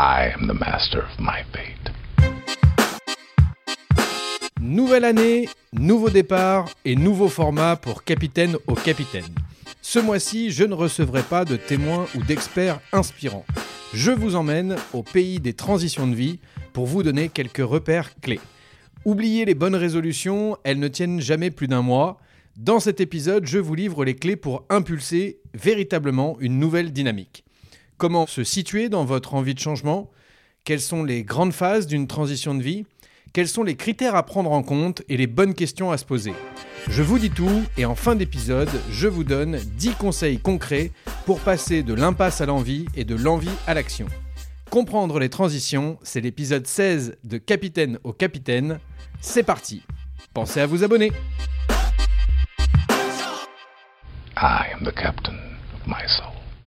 I am the master of my fate. Nouvelle année, nouveau départ et nouveau format pour Capitaine au Capitaine. Ce mois-ci, je ne recevrai pas de témoins ou d'experts inspirants. Je vous emmène au pays des transitions de vie pour vous donner quelques repères clés. Oubliez les bonnes résolutions, elles ne tiennent jamais plus d'un mois. Dans cet épisode, je vous livre les clés pour impulser véritablement une nouvelle dynamique. Comment se situer dans votre envie de changement? Quelles sont les grandes phases d'une transition de vie? Quels sont les critères à prendre en compte et les bonnes questions à se poser? Je vous dis tout et en fin d'épisode, je vous donne 10 conseils concrets pour passer de l'impasse à l'envie et de l'envie à l'action. Comprendre les transitions, c'est l'épisode 16 de Capitaine au Capitaine. C'est parti Pensez à vous abonner.